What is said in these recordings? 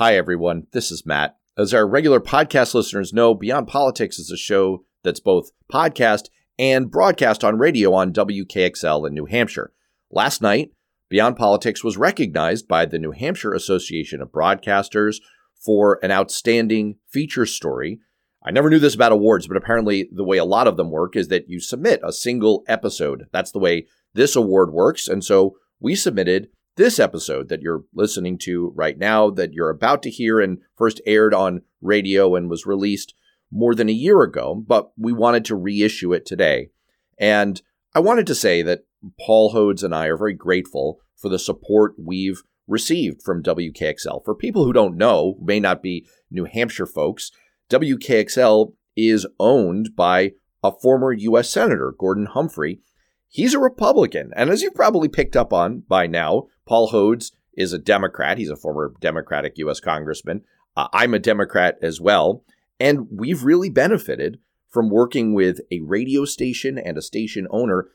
Hi, everyone. This is Matt. As our regular podcast listeners know, Beyond Politics is a show that's both podcast and broadcast on radio on WKXL in New Hampshire. Last night, Beyond Politics was recognized by the New Hampshire Association of Broadcasters for an outstanding feature story. I never knew this about awards, but apparently the way a lot of them work is that you submit a single episode. That's the way this award works. And so we submitted this episode that you're listening to right now, that you're about to hear and first aired on radio and was released more than a year ago, but we wanted to reissue it today. And I wanted to say that Paul Hodes and I are very grateful for the support we've received from WKXL. For people who don't know, may not be New Hampshire folks, WKXL is owned by a former U.S. Senator, Gordon Humphrey. He's a Republican. And as you've probably picked up on by now, Paul Hodes is a Democrat. He's a former Democratic U.S. Congressman. Uh, I'm a Democrat as well. And we've really benefited from working with a radio station and a station owner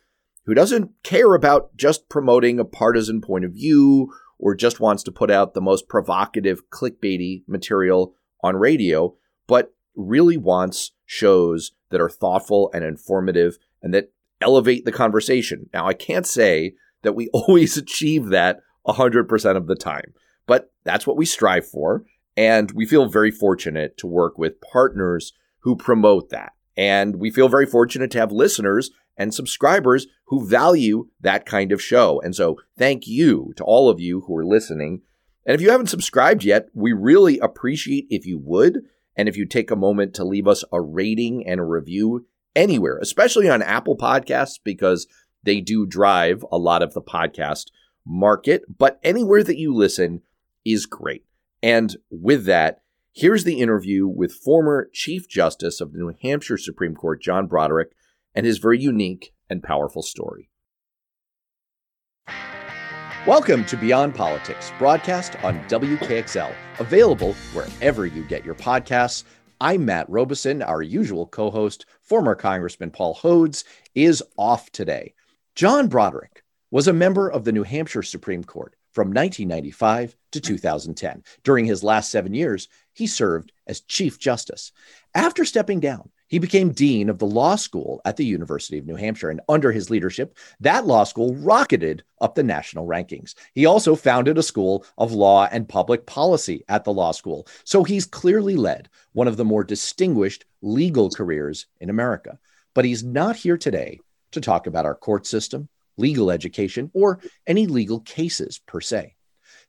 who doesn't care about just promoting a partisan point of view or just wants to put out the most provocative, clickbaity material on radio, but really wants shows that are thoughtful and informative and that elevate the conversation. Now, I can't say that we always achieve that 100% of the time, but that's what we strive for. And we feel very fortunate to work with partners who promote that. And we feel very fortunate to have listeners and subscribers who value that kind of show. And so thank you to all of you who are listening. And if you haven't subscribed yet, we really appreciate if you would. And if you take a moment to leave us a rating and a review anywhere, especially on Apple Podcasts, because they do drive a lot of the podcast market. But anywhere that you listen is great. And with that, here's the interview with former Chief Justice of the New Hampshire Supreme Court, John Broderick, and his very unique and powerful story. Welcome to Beyond Politics, broadcast on WKXL, available wherever you get your podcasts. I'm Matt Robison, our usual co host. Former Congressman Paul Hodes is off today. John Broderick was a member of the New Hampshire Supreme Court from 1995 to 2010. During his last seven years, he served as Chief Justice. After stepping down, he became dean of the law school at the University of New Hampshire. And under his leadership, that law school rocketed up the national rankings. He also founded a school of law and public policy at the law school. So he's clearly led one of the more distinguished legal careers in America. But he's not here today to talk about our court system legal education, or any legal cases per se.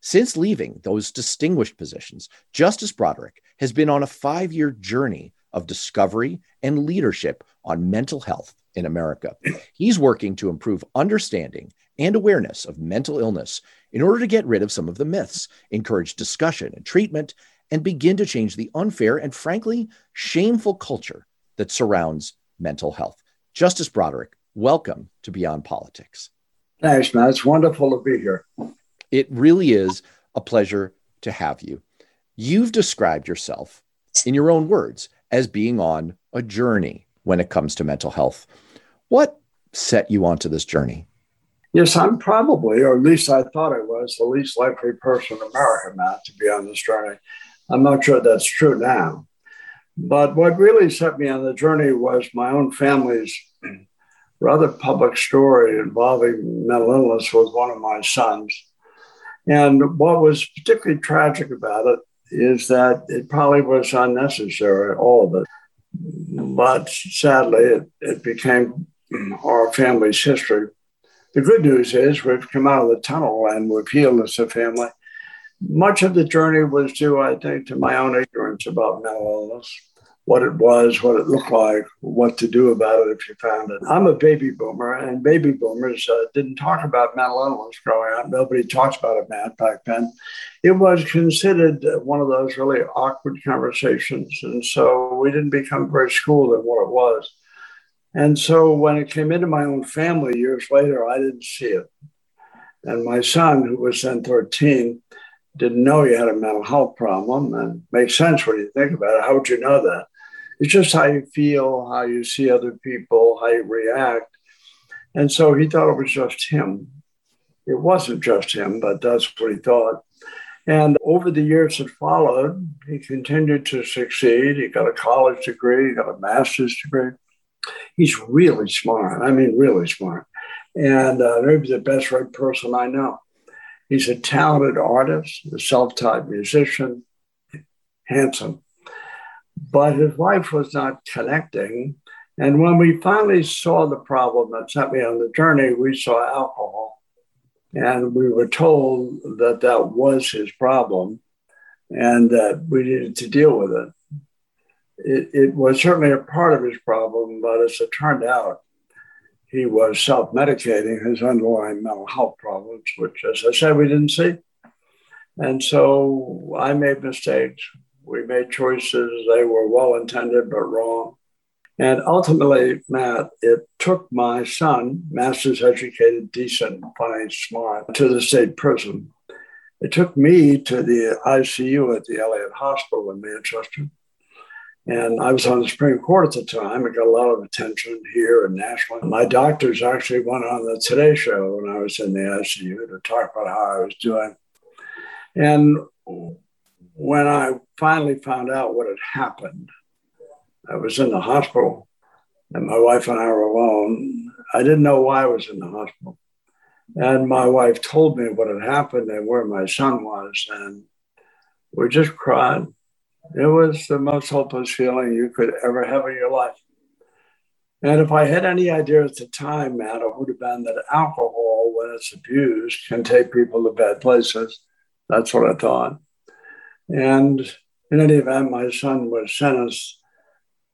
Since leaving those distinguished positions, Justice Broderick has been on a five year journey of discovery and leadership on mental health in America. He's working to improve understanding and awareness of mental illness in order to get rid of some of the myths, encourage discussion and treatment, and begin to change the unfair and frankly shameful culture that surrounds mental health. Justice Broderick, welcome to Beyond Politics. Thanks, man. It's wonderful to be here. It really is a pleasure to have you. You've described yourself in your own words as being on a journey when it comes to mental health. What set you onto this journey? Yes, I'm probably, or at least I thought I was, the least likely person in America, Matt, to be on this journey. I'm not sure that's true now. But what really set me on the journey was my own family's rather public story involving mental illness with one of my sons. And what was particularly tragic about it is that it probably was unnecessary, all of it. But sadly, it, it became our family's history. The good news is we've come out of the tunnel and we've healed as a family. Much of the journey was due, I think, to my own ignorance about mental illness what it was, what it looked like, what to do about it if you found it. I'm a baby boomer, and baby boomers uh, didn't talk about mental illness growing up. Nobody talks about it, Matt, back then. It was considered one of those really awkward conversations. And so we didn't become very schooled in what it was. And so when it came into my own family years later, I didn't see it. And my son, who was then 13, didn't know he had a mental health problem. And makes sense when you think about it. How would you know that? It's just how you feel, how you see other people, how you react. And so he thought it was just him. It wasn't just him, but that's what he thought. And over the years that followed, he continued to succeed. He got a college degree, he got a master's degree. He's really smart. I mean, really smart. And uh, maybe the best read person I know. He's a talented artist, a self taught musician, handsome. But his wife was not connecting. And when we finally saw the problem that sent me on the journey, we saw alcohol. And we were told that that was his problem and that we needed to deal with it. It, it was certainly a part of his problem, but as it turned out, he was self medicating his underlying mental health problems, which, as I said, we didn't see. And so I made mistakes. We made choices. They were well intended, but wrong. And ultimately, Matt, it took my son, master's educated, decent, fine, smart, to the state prison. It took me to the ICU at the Elliott Hospital in Manchester. And I was on the Supreme Court at the time. It got a lot of attention here and nationally. My doctors actually went on the Today Show when I was in the ICU to talk about how I was doing. And when I finally found out what had happened, I was in the hospital and my wife and I were alone. I didn't know why I was in the hospital. And my wife told me what had happened and where my son was. And we just cried. It was the most hopeless feeling you could ever have in your life. And if I had any idea at the time, Matt, it would have been that alcohol, when it's abused, can take people to bad places. That's what I thought. And in any event, my son was sentenced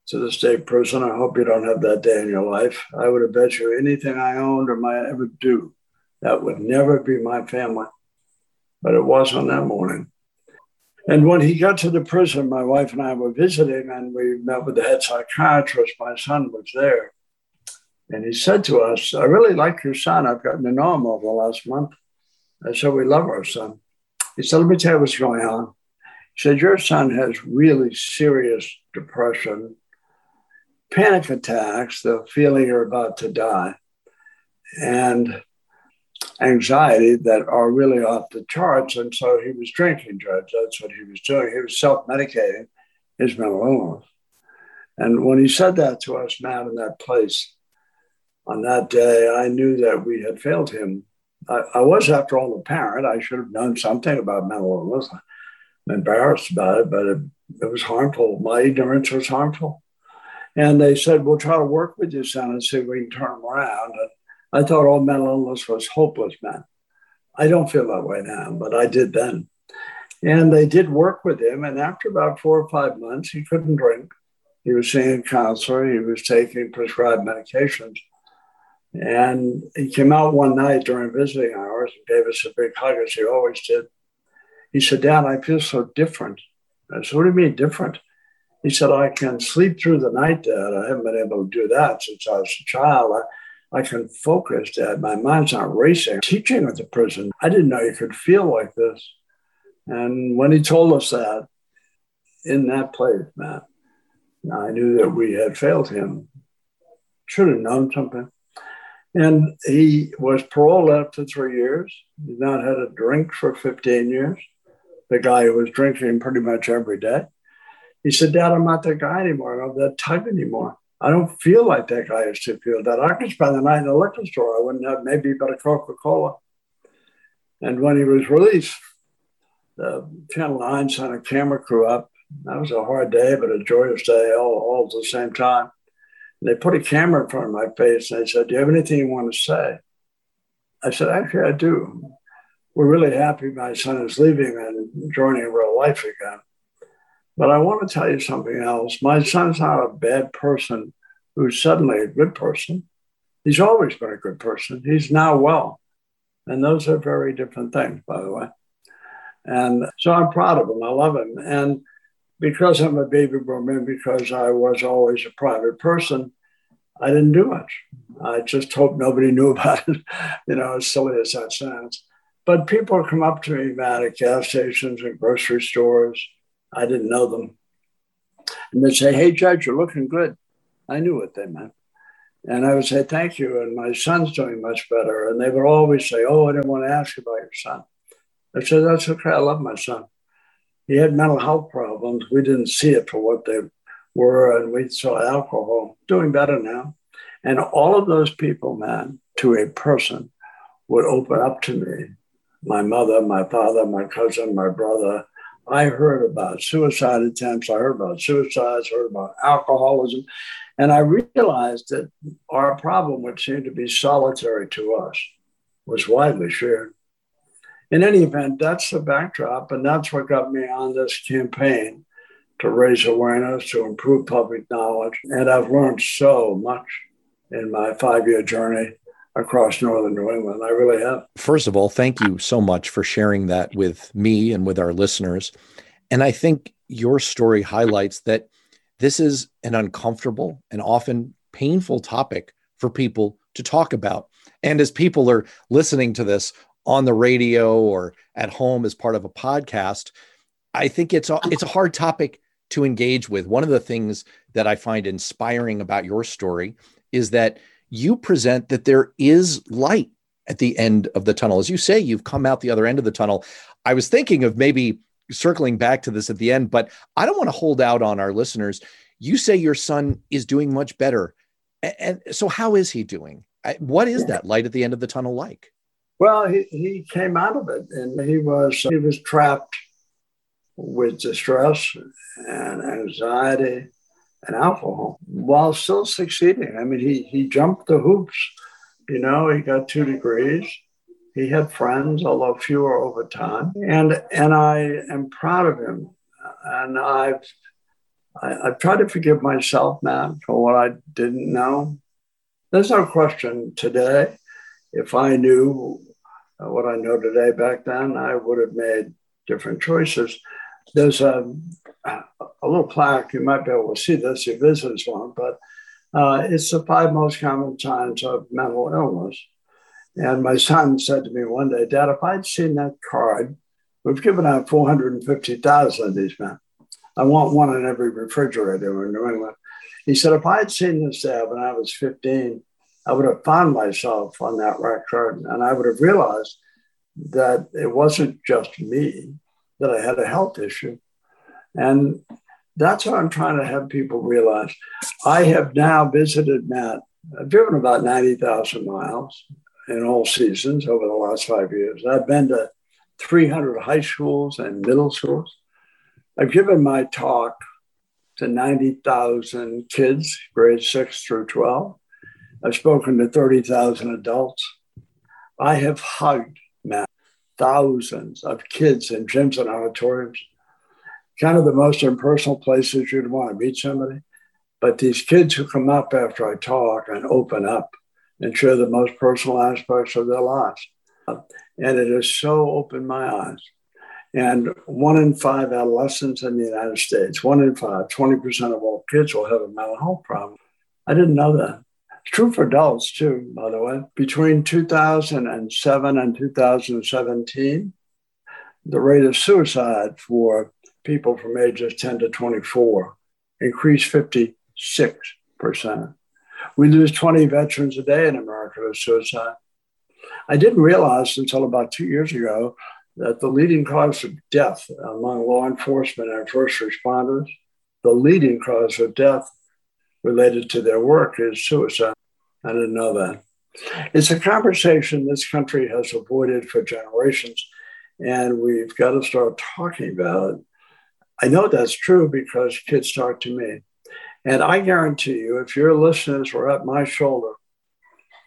to the state prison. I hope you don't have that day in your life. I would have bet you anything I owned or might ever do, that would never be my family. But it was on that morning. And when he got to the prison, my wife and I were visiting, and we met with the head psychiatrist. My son was there. And he said to us, I really like your son. I've gotten to know him over the last month. I said, We love our son. He said, Let me tell you what's going on. Said, Your son has really serious depression, panic attacks, the feeling you're about to die, and anxiety that are really off the charts. And so he was drinking, drugs. That's what he was doing. He was self medicating his mental illness. And when he said that to us, Matt, in that place, on that day, I knew that we had failed him. I, I was, after all, a parent. I should have known something about mental illness. Embarrassed about it, but it, it was harmful. My ignorance was harmful. And they said, We'll try to work with you, son, and see if we can turn him around. And I thought all mental illness was hopeless, man. I don't feel that way now, but I did then. And they did work with him. And after about four or five months, he couldn't drink. He was seeing a counselor, he was taking prescribed medications. And he came out one night during visiting hours and gave us a big hug, as he always did. He said, Dad, I feel so different. I said, What do you mean different? He said, I can sleep through the night, Dad. I haven't been able to do that since I was a child. I, I can focus, Dad. My mind's not racing. Teaching at the prison, I didn't know you could feel like this. And when he told us that in that place, Matt, I knew that we had failed him. Should have known something. And he was paroled after three years. He's not had a drink for 15 years. The guy who was drinking pretty much every day. He said, Dad, I'm not that guy anymore. I'm not that type anymore. I don't feel like that guy used to feel that. I could spend the night in the liquor store. I wouldn't have maybe but a Coca Cola. And when he was released, the Channel 9 sent a camera crew up. That was a hard day, but a joyous day all, all at the same time. And they put a camera in front of my face and they said, Do you have anything you want to say? I said, Actually, I do. We're really happy my son is leaving and joining real life again. But I want to tell you something else. My son's not a bad person who's suddenly a good person. He's always been a good person. He's now well. And those are very different things, by the way. And so I'm proud of him. I love him. And because I'm a baby boomer, and because I was always a private person, I didn't do much. I just hope nobody knew about it, you know, as silly as that sounds. But people come up to me, Matt, at gas stations and grocery stores I didn't know them. And they'd say, Hey, Judge, you're looking good. I knew what they meant. And I would say, Thank you. And my son's doing much better. And they would always say, Oh, I didn't want to ask about your son. I said, That's okay. I love my son. He had mental health problems. We didn't see it for what they were, and we saw alcohol doing better now. And all of those people, man, to a person, would open up to me my mother, my father, my cousin, my brother. I heard about suicide attempts. I heard about suicides, heard about alcoholism. And I realized that our problem, which seemed to be solitary to us, was widely shared. In any event, that's the backdrop. And that's what got me on this campaign to raise awareness, to improve public knowledge. And I've learned so much in my five year journey across northern New England. I really have. First of all, thank you so much for sharing that with me and with our listeners. And I think your story highlights that this is an uncomfortable and often painful topic for people to talk about. And as people are listening to this on the radio or at home as part of a podcast, I think it's a, it's a hard topic to engage with. One of the things that I find inspiring about your story is that you present that there is light at the end of the tunnel. As you say, you've come out the other end of the tunnel. I was thinking of maybe circling back to this at the end, but I don't want to hold out on our listeners. You say your son is doing much better. And so, how is he doing? What is that light at the end of the tunnel like? Well, he, he came out of it and he was he was trapped with distress and anxiety and alcohol while still succeeding. I mean, he, he jumped the hoops. You know, he got two degrees. He had friends, although fewer over time. And, and I am proud of him. And I've, I, I've tried to forgive myself, man, for what I didn't know. There's no question today. If I knew what I know today back then, I would have made different choices. There's a, a little plaque. You might be able to see this this is one, but uh, it's the five most common signs of mental illness. And my son said to me one day, Dad, if I'd seen that card, we've given out 450,000 of these men. I want one in every refrigerator in New England. He said, if I had seen this dad when I was 15, I would have found myself on that record and I would have realized that it wasn't just me, that I had a health issue. And that's what I'm trying to have people realize. I have now visited Matt. I've driven about 90,000 miles in all seasons over the last five years. I've been to 300 high schools and middle schools. I've given my talk to 90,000 kids, grades 6 through 12. I've spoken to 30,000 adults. I have hugged, thousands of kids in gyms and auditoriums kind of the most impersonal places you'd want to meet somebody. But these kids who come up after I talk and open up and share the most personal aspects of their lives. And it has so opened my eyes. And one in five adolescents in the United States, one in five, 20% of all kids will have a mental health problem. I didn't know that. True for adults too, by the way. Between 2007 and 2017, the rate of suicide for people from ages 10 to 24 increased 56%. We lose 20 veterans a day in America to suicide. I didn't realize until about two years ago that the leading cause of death among law enforcement and first responders, the leading cause of death related to their work is suicide. I didn't know that. It's a conversation this country has avoided for generations, and we've got to start talking about it I know that's true because kids talk to me. And I guarantee you, if your listeners were at my shoulder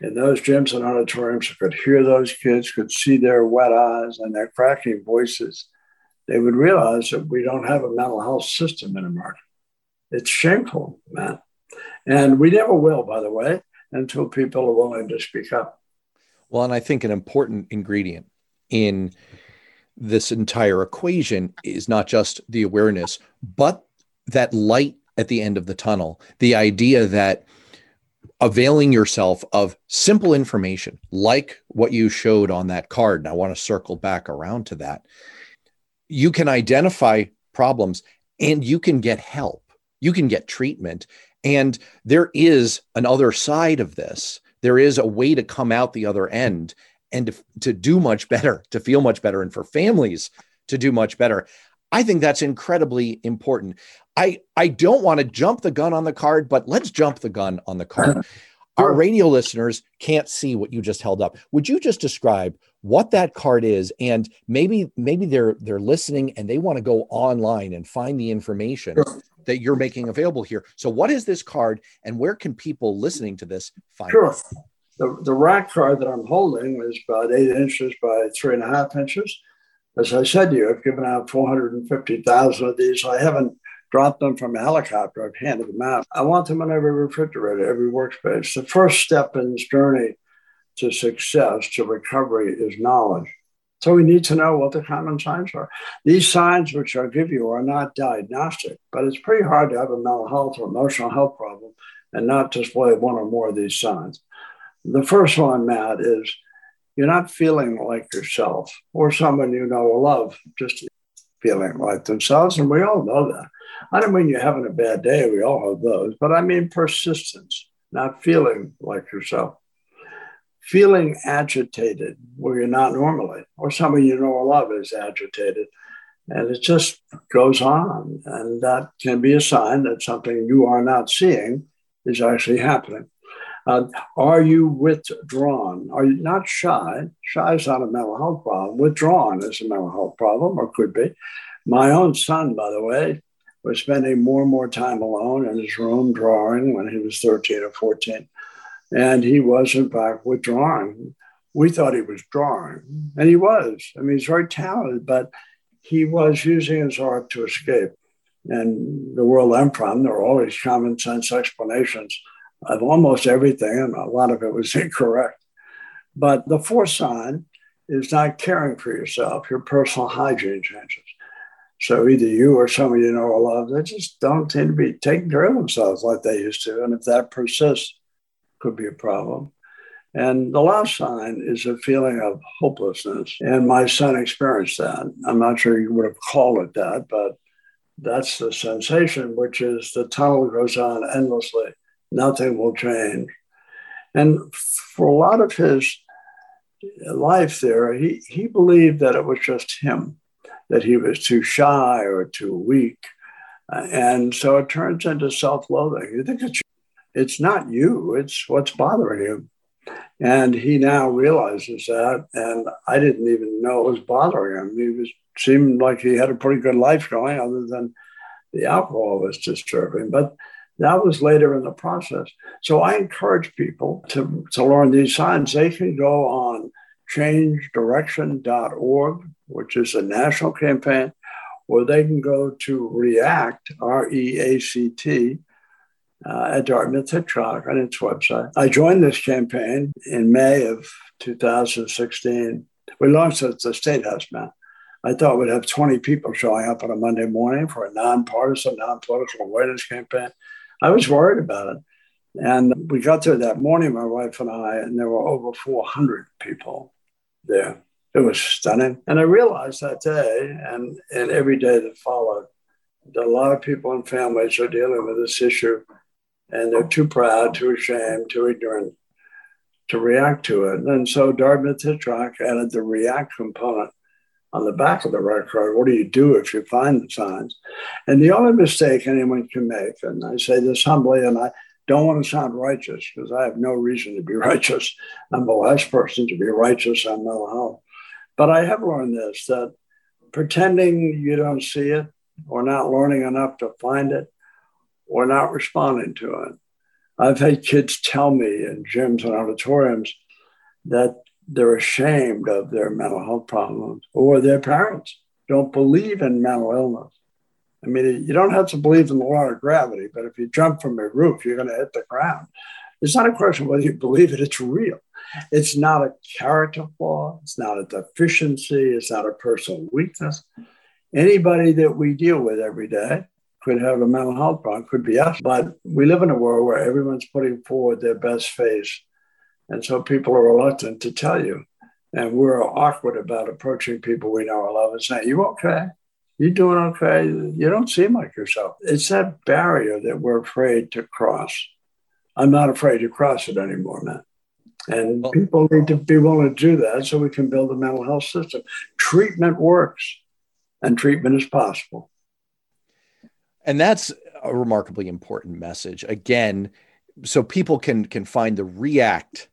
in those gyms and auditoriums, could hear those kids, could see their wet eyes and their cracking voices, they would realize that we don't have a mental health system in America. It's shameful, man. And we never will, by the way, until people are willing to speak up. Well, and I think an important ingredient in this entire equation is not just the awareness, but that light at the end of the tunnel. The idea that availing yourself of simple information, like what you showed on that card, and I want to circle back around to that, you can identify problems and you can get help, you can get treatment. And there is another side of this. There is a way to come out the other end and to, to do much better, to feel much better, and for families to do much better. I think that's incredibly important. I I don't want to jump the gun on the card, but let's jump the gun on the card. Our radio listeners can't see what you just held up. Would you just describe what that card is and maybe maybe they're they're listening and they want to go online and find the information sure. That you're making available here. So what is this card and where can people listening to this find sure. it? The, the rack card that I'm holding is about eight inches by three and a half inches. As I said to you, I've given out 450,000 of these. I haven't dropped them from a helicopter. I've handed them out. I want them in every refrigerator, every workspace. The first step in this journey to success, to recovery, is knowledge. So we need to know what the common signs are. These signs, which I'll give you, are not diagnostic, but it's pretty hard to have a mental health or emotional health problem and not display one or more of these signs. The first one, Matt, is you're not feeling like yourself or someone you know or love, just feeling like themselves. And we all know that. I don't mean you're having a bad day, we all have those, but I mean persistence, not feeling like yourself. Feeling agitated where you're not normally, or someone you know or love is agitated. And it just goes on. And that can be a sign that something you are not seeing is actually happening. Uh, are you withdrawn? Are you not shy? Shy is not a mental health problem. Withdrawn is a mental health problem, or could be. My own son, by the way, was spending more and more time alone in his room drawing when he was 13 or 14. And he was, in fact, withdrawing. We thought he was drawing, and he was. I mean, he's very talented, but he was using his art to escape. And the world I'm from, there are always common sense explanations of almost everything, and a lot of it was incorrect. But the fourth sign is not caring for yourself. Your personal hygiene changes. So either you or somebody you know or love, they just don't tend to be taking care of themselves like they used to. And if that persists, could be a problem. And the last sign is a feeling of hopelessness. And my son experienced that. I'm not sure you would have called it that, but that's the sensation, which is the tunnel goes on endlessly nothing will change. And for a lot of his life there, he, he believed that it was just him, that he was too shy or too weak. and so it turns into self loathing. You think it's, it's not you, it's what's bothering you. And he now realizes that. And I didn't even know it was bothering him. He was seemed like he had a pretty good life going, other than the alcohol was disturbing. But that was later in the process. So I encourage people to, to learn these signs. They can go on changedirection.org, which is a national campaign, or they can go to REACT, R E A C T, uh, at Dartmouth Hitchcock on its website. I joined this campaign in May of 2016. We launched at the State House, man. I thought we'd have 20 people showing up on a Monday morning for a nonpartisan, non-political awareness campaign. I was worried about it. And we got there that morning, my wife and I, and there were over 400 people there. It was stunning. And I realized that day and, and every day that followed that a lot of people and families are dealing with this issue and they're too proud, too ashamed, too ignorant to react to it. And so Dartmouth Hitchcock added the react component on the back of the record. What do you do if you find the signs? And the only mistake anyone can make, and I say this humbly, and I don't want to sound righteous because I have no reason to be righteous. I'm the last person to be righteous on mental health. But I have learned this that pretending you don't see it or not learning enough to find it or not responding to it. I've had kids tell me in gyms and auditoriums that they're ashamed of their mental health problems or their parents don't believe in mental illness. I mean, you don't have to believe in the law of gravity, but if you jump from a roof, you're going to hit the ground. It's not a question whether you believe it, it's real. It's not a character flaw, it's not a deficiency, it's not a personal weakness. Anybody that we deal with every day could have a mental health problem, could be us. But we live in a world where everyone's putting forward their best face and so people are reluctant to tell you. And we're awkward about approaching people we know or love and saying, You okay? You doing okay? You don't seem like yourself. It's that barrier that we're afraid to cross. I'm not afraid to cross it anymore, man. And well, people need to be willing to do that so we can build a mental health system. Treatment works, and treatment is possible. And that's a remarkably important message. Again, so people can can find the React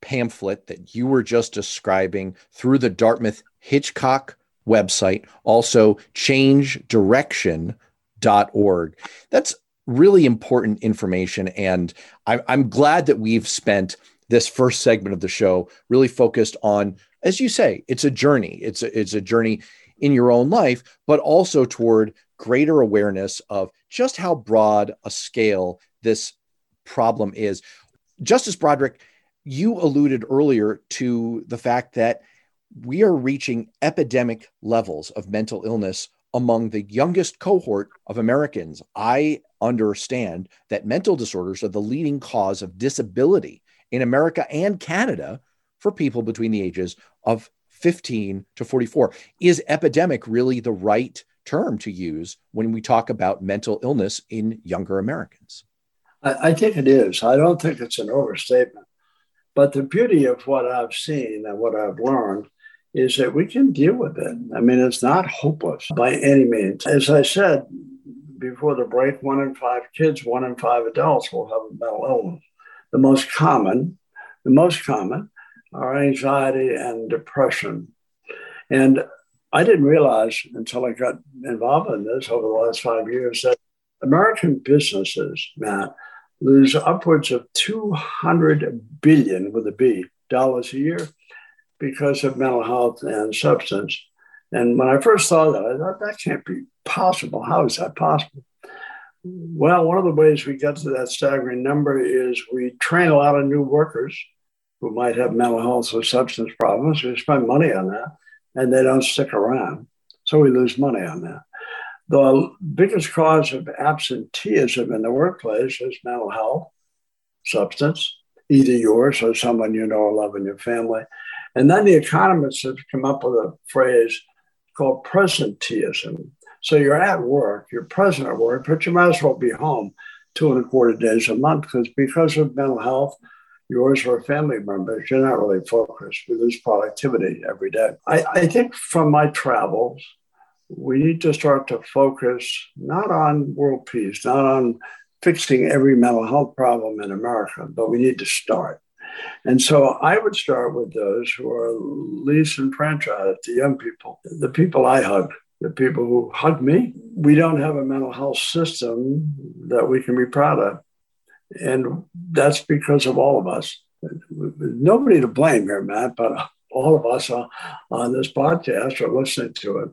pamphlet that you were just describing through the Dartmouth Hitchcock website, also changedirection.org. That's really important information. And I'm, I'm glad that we've spent this first segment of the show really focused on, as you say, it's a journey. It's a, it's a journey in your own life, but also toward greater awareness of just how broad a scale this problem is. Justice Broderick, you alluded earlier to the fact that we are reaching epidemic levels of mental illness among the youngest cohort of Americans. I understand that mental disorders are the leading cause of disability in America and Canada for people between the ages of 15 to 44. Is epidemic really the right term to use when we talk about mental illness in younger Americans? I, I think it is. I don't think it's an overstatement. But the beauty of what I've seen and what I've learned is that we can deal with it. I mean, it's not hopeless by any means. As I said before the break, one in five kids, one in five adults will have a mental illness. The most common, the most common are anxiety and depression. And I didn't realize until I got involved in this over the last five years that American businesses, Matt, lose upwards of 200 billion with a B dollars a year because of mental health and substance. And when I first saw that, I thought that can't be possible. How is that possible? Well, one of the ways we get to that staggering number is we train a lot of new workers who might have mental health or substance problems. We spend money on that and they don't stick around. So we lose money on that. The biggest cause of absenteeism in the workplace is mental health, substance, either yours or someone you know or love in your family. And then the economists have come up with a phrase called presenteeism. So you're at work, you're present at work, but you might as well be home two and a quarter days a month because because of mental health, yours or family members, you're not really focused. We lose productivity every day. I, I think from my travels, we need to start to focus not on world peace, not on fixing every mental health problem in America, but we need to start. And so I would start with those who are least enfranchised, the young people, the people I hug, the people who hug me. We don't have a mental health system that we can be proud of. And that's because of all of us. Nobody to blame here, Matt, but all of us on this podcast are listening to it.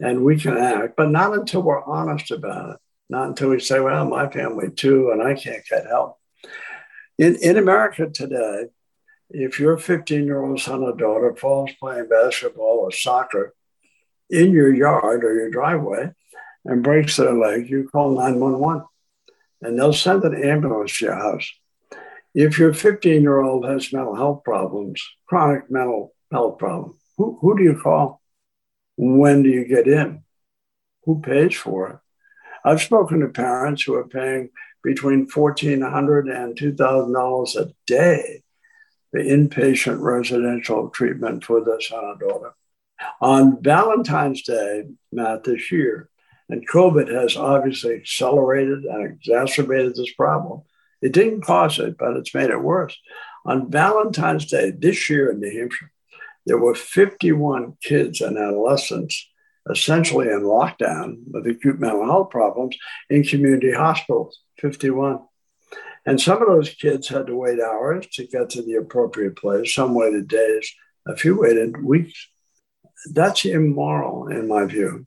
And we can act, but not until we're honest about it. Not until we say, well, my family too, and I can't get help. In, in America today, if your 15 year old son or daughter falls playing basketball or soccer in your yard or your driveway and breaks their leg, you call 911 and they'll send an ambulance to your house. If your 15 year old has mental health problems, chronic mental health problem, who, who do you call? When do you get in? Who pays for it? I've spoken to parents who are paying between $1,400 and $2,000 a day for inpatient residential treatment for their son or daughter. On Valentine's Day, Matt, this year, and COVID has obviously accelerated and exacerbated this problem. It didn't cause it, but it's made it worse. On Valentine's Day this year in New Hampshire, there were 51 kids and adolescents essentially in lockdown with acute mental health problems in community hospitals, 51. And some of those kids had to wait hours to get to the appropriate place. Some waited days, a few waited weeks. That's immoral, in my view.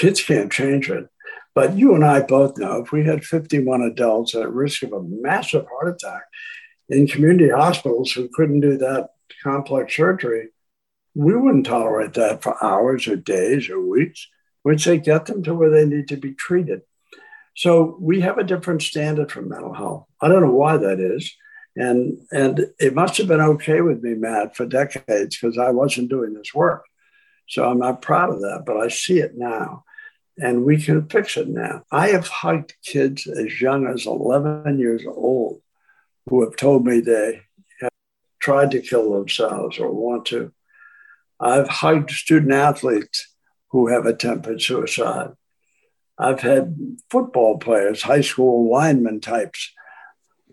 Kids can't change it. But you and I both know if we had 51 adults at risk of a massive heart attack in community hospitals who couldn't do that complex surgery, we wouldn't tolerate that for hours or days or weeks. We'd say get them to where they need to be treated. So we have a different standard for mental health. I don't know why that is. And, and it must have been okay with me, Matt, for decades because I wasn't doing this work. So I'm not proud of that, but I see it now and we can fix it now. I have hugged kids as young as 11 years old who have told me they have tried to kill themselves or want to. I've hugged student athletes who have attempted suicide. I've had football players, high school lineman types,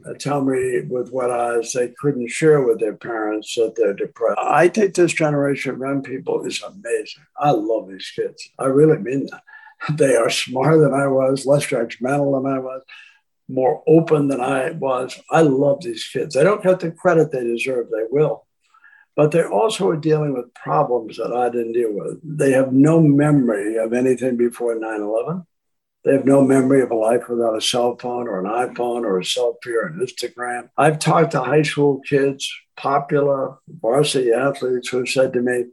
uh, tell me with what eyes they couldn't share with their parents that they're depressed. I think this generation of young people is amazing. I love these kids. I really mean that. They are smarter than I was, less judgmental than I was, more open than I was. I love these kids. They don't get the credit they deserve. They will. But they also are dealing with problems that I didn't deal with. They have no memory of anything before 9 11. They have no memory of a life without a cell phone or an iPhone or a selfie or an Instagram. I've talked to high school kids, popular varsity athletes who said to me,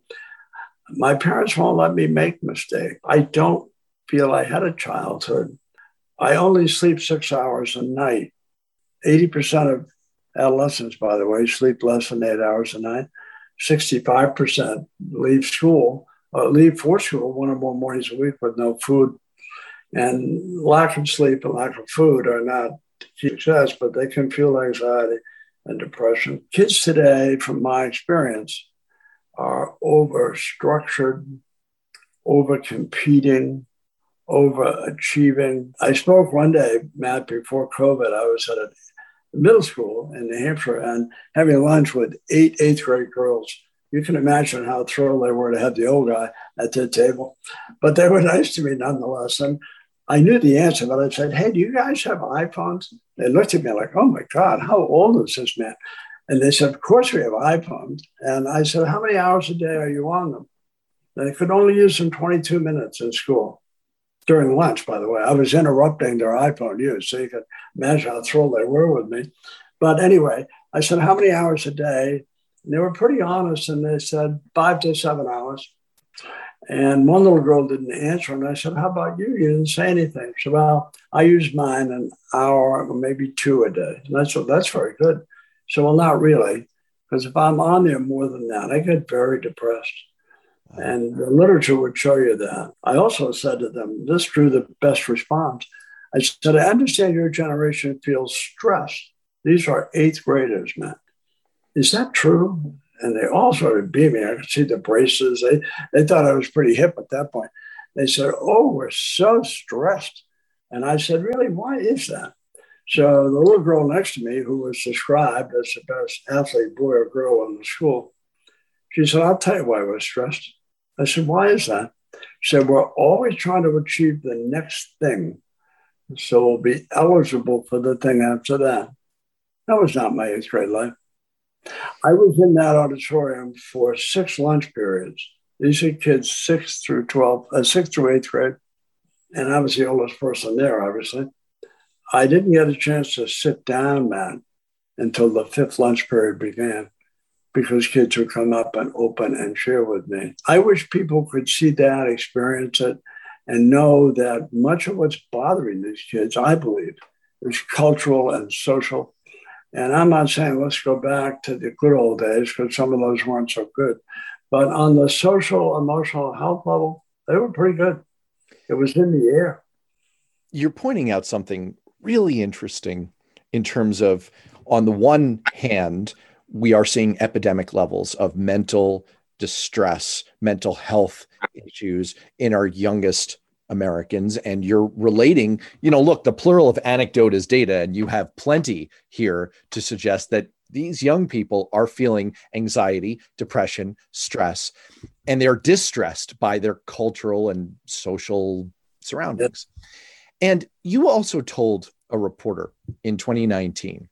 My parents won't let me make mistakes. I don't feel I had a childhood. I only sleep six hours a night. 80% of adolescents, by the way, sleep less than eight hours a night. 65% leave school, uh, leave for school one or more mornings a week with no food. And lack of sleep and lack of food are not success, but they can fuel anxiety and depression. Kids today, from my experience, are over structured, over competing, overachieving. I spoke one day, Matt, before COVID. I was at a middle school in New Hampshire and having lunch with eight eighth grade girls. You can imagine how thrilled they were to have the old guy at their table. But they were nice to me nonetheless. And I knew the answer, but I said, Hey, do you guys have iPhones? They looked at me like, Oh my God, how old is this man? And they said, Of course we have iPhones. And I said, How many hours a day are you on them? They could only use them 22 minutes in school during lunch, by the way. I was interrupting their iPhone use, so you could imagine how thrilled they were with me. But anyway, I said, How many hours a day? And they were pretty honest, and they said five to seven hours. And one little girl didn't answer, and I said, How about you? You didn't say anything. She said, Well, I use mine an hour or maybe two a day. And that's, that's very good. So, well, not really, because if I'm on there more than that, I get very depressed. And the literature would show you that. I also said to them, this drew the best response. I said, I understand your generation feels stressed. These are eighth graders, man. Is that true? And they all started beaming. I could see the braces. They, they thought I was pretty hip at that point. They said, Oh, we're so stressed. And I said, Really, why is that? So the little girl next to me, who was described as the best athlete, boy or girl in the school, she said, I'll tell you why we're stressed. I said, Why is that? She said, We're always trying to achieve the next thing. So we'll be eligible for the thing after that. That was not my eighth grade life. I was in that auditorium for six lunch periods. These are kids six through 12, uh, six through eighth grade. And I was the oldest person there, obviously. I didn't get a chance to sit down, man, until the fifth lunch period began because kids would come up and open and share with me. I wish people could see that, experience it, and know that much of what's bothering these kids, I believe, is cultural and social. And I'm not saying let's go back to the good old days because some of those weren't so good. But on the social, emotional health level, they were pretty good. It was in the air. You're pointing out something really interesting in terms of, on the one hand, we are seeing epidemic levels of mental distress, mental health issues in our youngest Americans. And you're relating, you know, look, the plural of anecdote is data, and you have plenty here to suggest that these young people are feeling anxiety, depression, stress, and they're distressed by their cultural and social surroundings. And you also told a reporter in 2019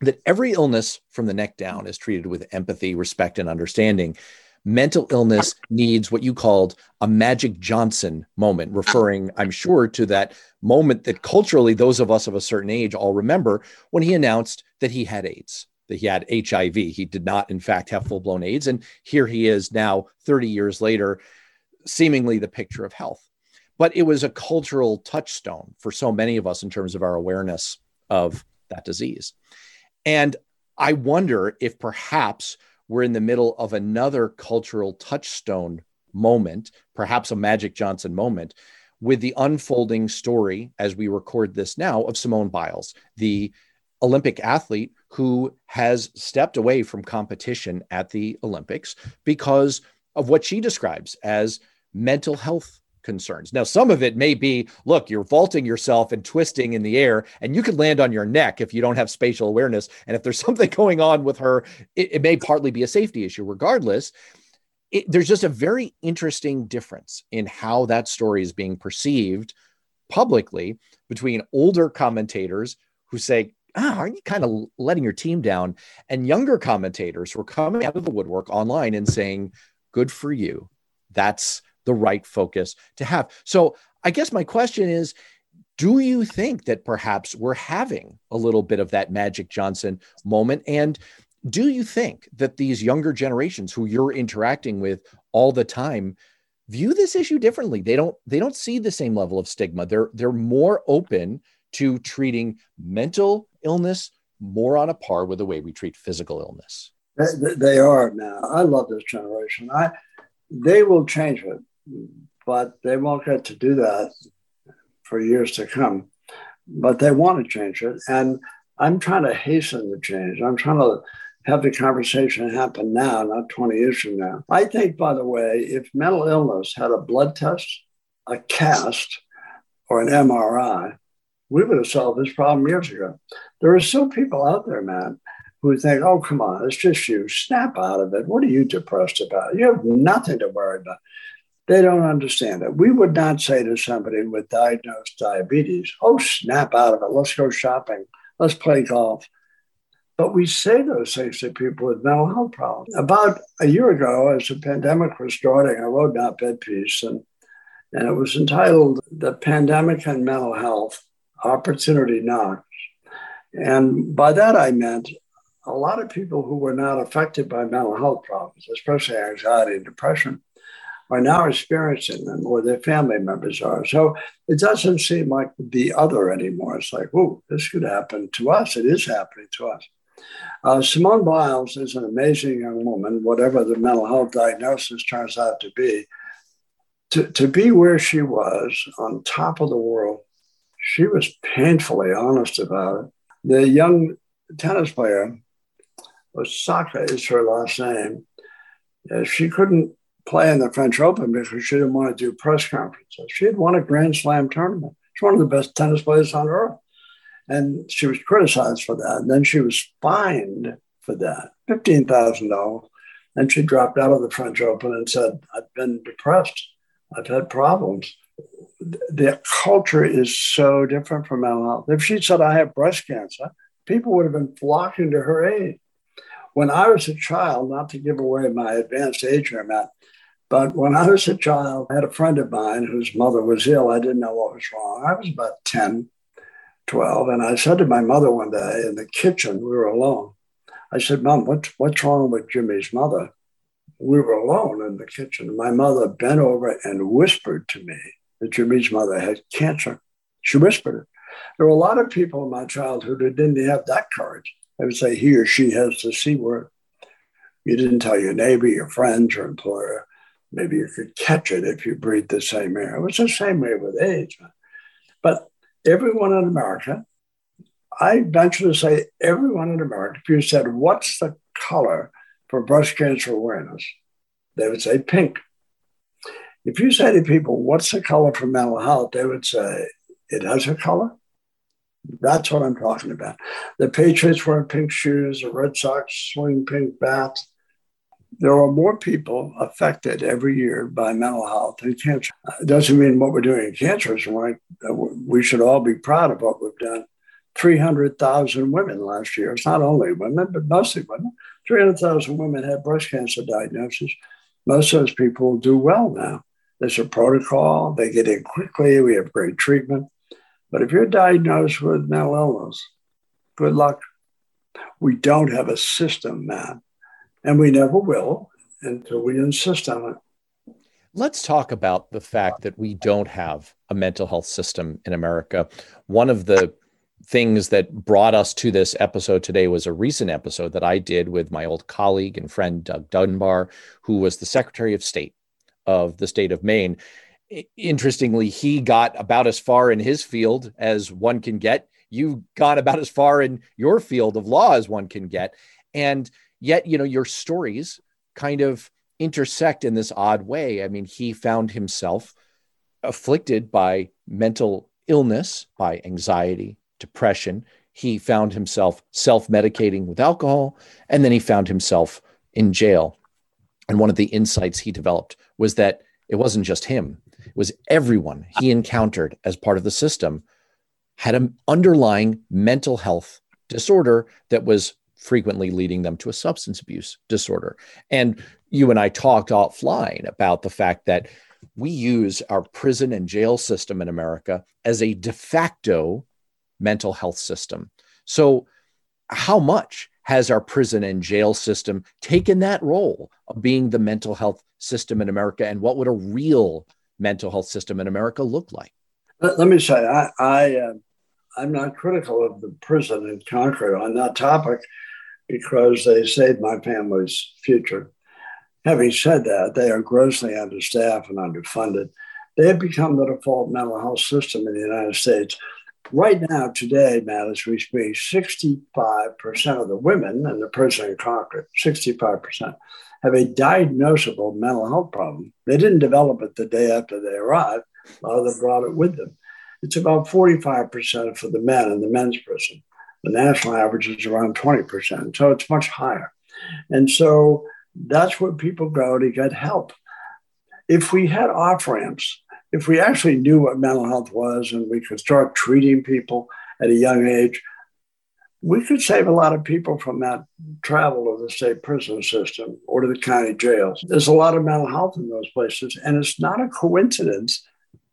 that every illness from the neck down is treated with empathy, respect, and understanding. Mental illness needs what you called a Magic Johnson moment, referring, I'm sure, to that moment that culturally those of us of a certain age all remember when he announced that he had AIDS, that he had HIV. He did not, in fact, have full blown AIDS. And here he is now, 30 years later, seemingly the picture of health. But it was a cultural touchstone for so many of us in terms of our awareness of that disease. And I wonder if perhaps we're in the middle of another cultural touchstone moment, perhaps a Magic Johnson moment, with the unfolding story as we record this now of Simone Biles, the Olympic athlete who has stepped away from competition at the Olympics because of what she describes as mental health concerns. Now, some of it may be look, you're vaulting yourself and twisting in the air, and you could land on your neck if you don't have spatial awareness. And if there's something going on with her, it, it may partly be a safety issue. Regardless, it, there's just a very interesting difference in how that story is being perceived publicly between older commentators who say, ah, aren't you kind of letting your team down? And younger commentators who are coming out of the woodwork online and saying, good for you. That's the right focus to have. So I guess my question is, do you think that perhaps we're having a little bit of that Magic Johnson moment? And do you think that these younger generations who you're interacting with all the time view this issue differently? They don't they don't see the same level of stigma. They're they're more open to treating mental illness more on a par with the way we treat physical illness. They are now. I love this generation. I they will change it, but they won't get to do that for years to come. But they want to change it, and I'm trying to hasten the change. I'm trying to have the conversation happen now, not 20 years from now. I think, by the way, if mental illness had a blood test, a cast, or an MRI, we would have solved this problem years ago. There are still people out there, man, who think, oh, come on, it's just you. Snap out of it. What are you depressed about? You have nothing to worry about. They don't understand it. We would not say to somebody with diagnosed diabetes, oh, snap out of it. Let's go shopping. Let's play golf. But we say those things to people with mental health problems. About a year ago, as the pandemic was starting, I wrote an op ed piece, and, and it was entitled The Pandemic and Mental Health Opportunity Knocks. And by that, I meant a lot of people who were not affected by mental health problems, especially anxiety and depression, are now experiencing them or their family members are. So it doesn't seem like the other anymore. It's like, oh, this could happen to us. It is happening to us. Uh, Simone Biles is an amazing young woman, whatever the mental health diagnosis turns out to be. To, to be where she was on top of the world, she was painfully honest about it. The young tennis player, Osaka is her last name, uh, she couldn't play in the French Open because she didn't want to do press conferences. She had won a Grand Slam tournament. She's one of the best tennis players on earth. And she was criticized for that. And then she was fined for that, $15,000. And she dropped out of the French Open and said, I've been depressed. I've had problems. The culture is so different from mental health. If she said, I have breast cancer, people would have been flocking to her aid. When I was a child, not to give away my advanced age here, Matt, but when I was a child, I had a friend of mine whose mother was ill. I didn't know what was wrong. I was about 10. 12. And I said to my mother one day in the kitchen, we were alone. I said, Mom, what, what's wrong with Jimmy's mother? We were alone in the kitchen. My mother bent over and whispered to me that Jimmy's mother had cancer. She whispered it. There were a lot of people in my childhood who didn't have that courage. They would say he or she has the C word. You didn't tell your neighbor, your friends, your employer. Maybe you could catch it if you breathed the same air. It was the same way with AIDS. But everyone in America, I venture to say everyone in America, if you said, what's the color for breast cancer awareness? They would say pink. If you say to people, what's the color for mental health? They would say, it has a color. That's what I'm talking about. The Patriots wear pink shoes, the Red Sox swing pink bats there are more people affected every year by mental health and cancer. Uh, it doesn't mean what we're doing in cancer is right. Uh, we should all be proud of what we've done. 300,000 women last year. It's not only women, but mostly women. 300,000 women had breast cancer diagnosis. Most of those people do well now. There's a protocol, they get in quickly, we have great treatment. But if you're diagnosed with mental illness, good luck. We don't have a system, man and we never will until we insist on it. Let's talk about the fact that we don't have a mental health system in America. One of the things that brought us to this episode today was a recent episode that I did with my old colleague and friend, Doug Dunbar, who was the Secretary of State of the state of Maine. Interestingly, he got about as far in his field as one can get you've gone about as far in your field of law as one can get. And yet, you know, your stories kind of intersect in this odd way. I mean, he found himself afflicted by mental illness, by anxiety, depression. He found himself self medicating with alcohol, and then he found himself in jail. And one of the insights he developed was that it wasn't just him, it was everyone he encountered as part of the system had an underlying mental health disorder that was frequently leading them to a substance abuse disorder. And you and I talked offline about the fact that we use our prison and jail system in America as a de facto mental health system. So, how much has our prison and jail system taken that role of being the mental health system in America? And what would a real mental health system in America look like? Let, let me say, I, I uh, I'm not critical of the prison in Concord on that topic because they saved my family's future. Having said that, they are grossly understaffed and underfunded. They have become the default mental health system in the United States. Right now, today, Matt, as we speak, 65% of the women in the prison in Concord, 65%, have a diagnosable mental health problem. They didn't develop it the day after they arrived, rather they brought it with them. It's about 45% for the men in the men's prison. The national average is around 20%. So it's much higher. And so that's where people go to get help. If we had off ramps, if we actually knew what mental health was and we could start treating people at a young age, we could save a lot of people from that travel to the state prison system or to the county jails. There's a lot of mental health in those places, and it's not a coincidence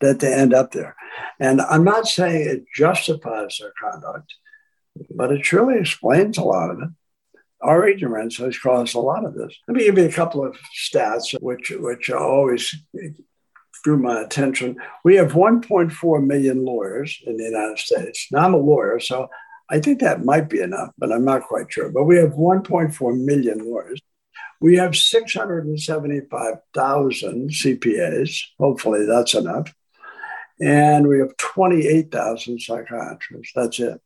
that they end up there. And I'm not saying it justifies their conduct, but it surely explains a lot of it. Our ignorance has caused a lot of this. Let me give you a couple of stats which, which always drew my attention. We have 1.4 million lawyers in the United States. Now, I'm a lawyer, so I think that might be enough, but I'm not quite sure. But we have 1.4 million lawyers. We have 675,000 CPAs. Hopefully, that's enough. And we have 28,000 psychiatrists. That's it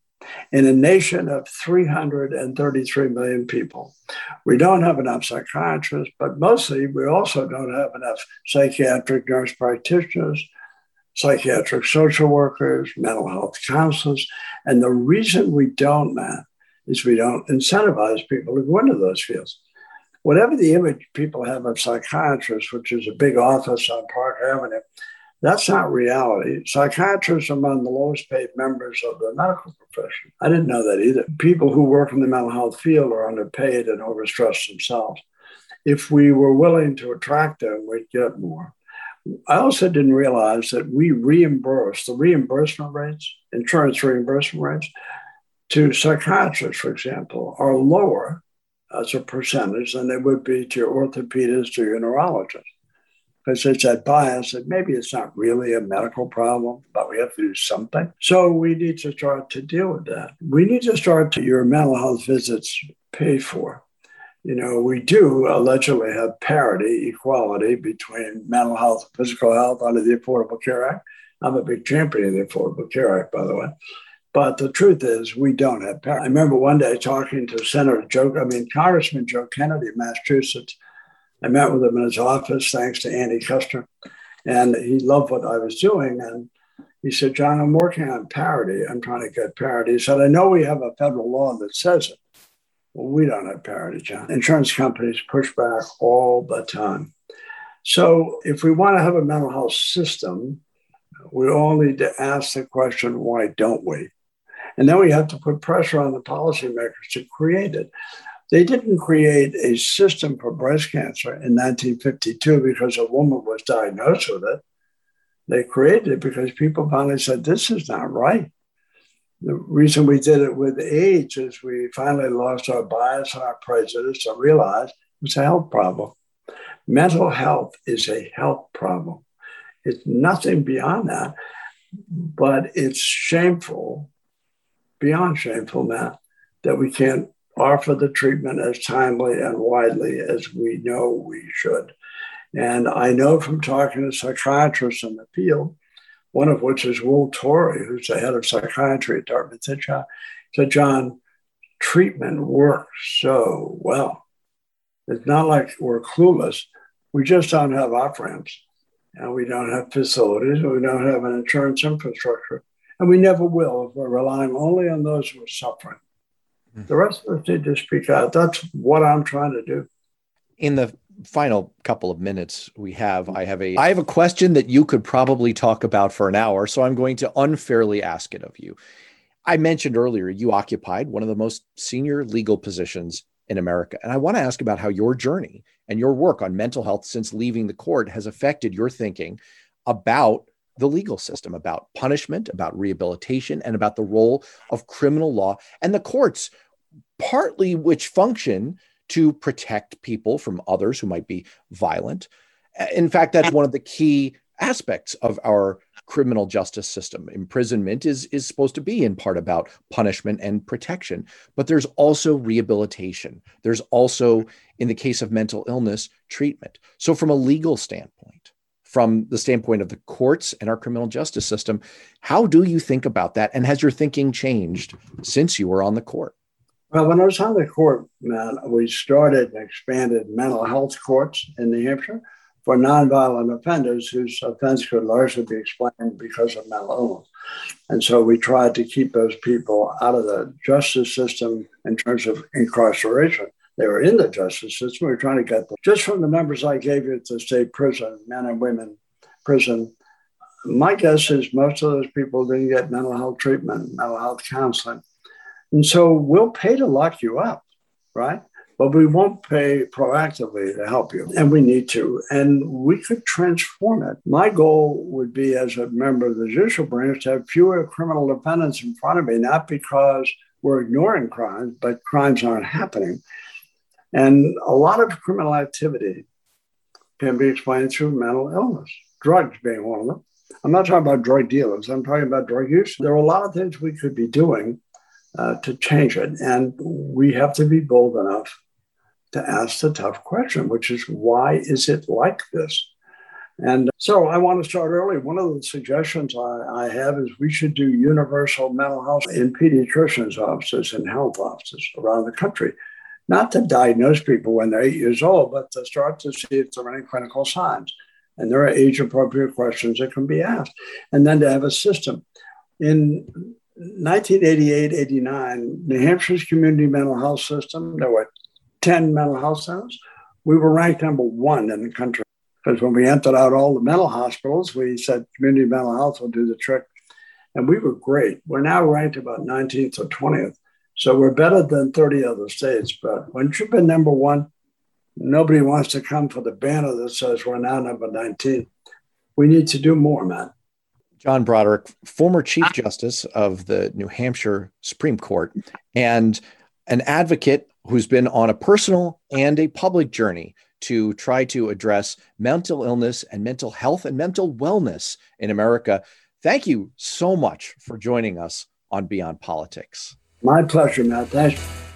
in a nation of 333 million people. We don't have enough psychiatrists, but mostly we also don't have enough psychiatric nurse practitioners, psychiatric social workers, mental health counselors. And the reason we don't, man, is we don't incentivize people to go into those fields. Whatever the image people have of psychiatrists, which is a big office on Park Avenue, that's not reality. Psychiatrists are among the lowest paid members of the medical profession. I didn't know that either. People who work in the mental health field are underpaid and overstressed themselves. If we were willing to attract them, we'd get more. I also didn't realize that we reimburse the reimbursement rates, insurance reimbursement rates to psychiatrists, for example, are lower as a percentage than they would be to your orthopedist or your neurologist because there's that bias that maybe it's not really a medical problem, but we have to do something. So we need to start to deal with that. We need to start to your mental health visits paid for. You know, we do allegedly have parity, equality between mental health and physical health under the Affordable Care Act. I'm a big champion of the Affordable Care Act, by the way. But the truth is, we don't have parity. I remember one day talking to Senator Joe, I mean, Congressman Joe Kennedy of Massachusetts, I met with him in his office, thanks to Annie Kuster, and he loved what I was doing. And he said, John, I'm working on parity. I'm trying to get parity. He said, I know we have a federal law that says it. Well, we don't have parity, John. Insurance companies push back all the time. So if we want to have a mental health system, we all need to ask the question, why don't we? And then we have to put pressure on the policymakers to create it. They didn't create a system for breast cancer in 1952 because a woman was diagnosed with it. They created it because people finally said, this is not right. The reason we did it with AIDS is we finally lost our bias and our prejudice and realized it's a health problem. Mental health is a health problem. It's nothing beyond that, but it's shameful, beyond shameful now, that we can't offer the treatment as timely and widely as we know we should. And I know from talking to psychiatrists in the field, one of which is Will Torrey, who's the head of psychiatry at Dartmouth. John, said, John, treatment works so well. It's not like we're clueless. We just don't have off ramps and we don't have facilities, and we don't have an insurance infrastructure, and we never will if we're relying only on those who are suffering. The rest of us need to speak out. That's what I'm trying to do. In the final couple of minutes we have, I have a I have a question that you could probably talk about for an hour, so I'm going to unfairly ask it of you. I mentioned earlier you occupied one of the most senior legal positions in America. And I want to ask about how your journey and your work on mental health since leaving the court has affected your thinking about the legal system, about punishment, about rehabilitation, and about the role of criminal law and the courts, partly which function to protect people from others who might be violent. In fact, that's one of the key aspects of our criminal justice system. Imprisonment is, is supposed to be in part about punishment and protection, but there's also rehabilitation. There's also, in the case of mental illness, treatment. So, from a legal standpoint, from the standpoint of the courts and our criminal justice system, how do you think about that? And has your thinking changed since you were on the court? Well, when I was on the court, we started and expanded mental health courts in New Hampshire for nonviolent offenders whose offense could largely be explained because of mental illness. And so we tried to keep those people out of the justice system in terms of incarceration. They were in the justice system. We were trying to get them. Just from the numbers I gave you at the state prison, men and women prison, my guess is most of those people didn't get mental health treatment, mental health counseling. And so we'll pay to lock you up, right? but we won't pay proactively to help you. And we need to. And we could transform it. My goal would be, as a member of the judicial branch, to have fewer criminal defendants in front of me, not because we're ignoring crimes, but crimes aren't happening. And a lot of criminal activity can be explained through mental illness, drugs being one of them. I'm not talking about drug dealers, I'm talking about drug use. There are a lot of things we could be doing uh, to change it. And we have to be bold enough to ask the tough question, which is why is it like this? And so I want to start early. One of the suggestions I, I, have is we should do universal mental health in pediatricians' offices and health offices around the country. Not to diagnose people when they're eight years old, but to start to see if there are any clinical signs. And there are age appropriate questions that can be asked. And then to have a system. In 1988 89, New Hampshire's community mental health system, there were 10 mental health centers, we were ranked number one in the country. Because when we entered out all the mental hospitals, we said community mental health will do the trick. And we were great. We're now ranked about 19th or 20th. So we're better than 30 other states. But once you've been number one, nobody wants to come for the banner that says we're now number 19. We need to do more, man. John Broderick, former Chief ah. Justice of the New Hampshire Supreme Court and an advocate who's been on a personal and a public journey to try to address mental illness and mental health and mental wellness in America. Thank you so much for joining us on Beyond Politics. My pleasure, Matt. Thanks.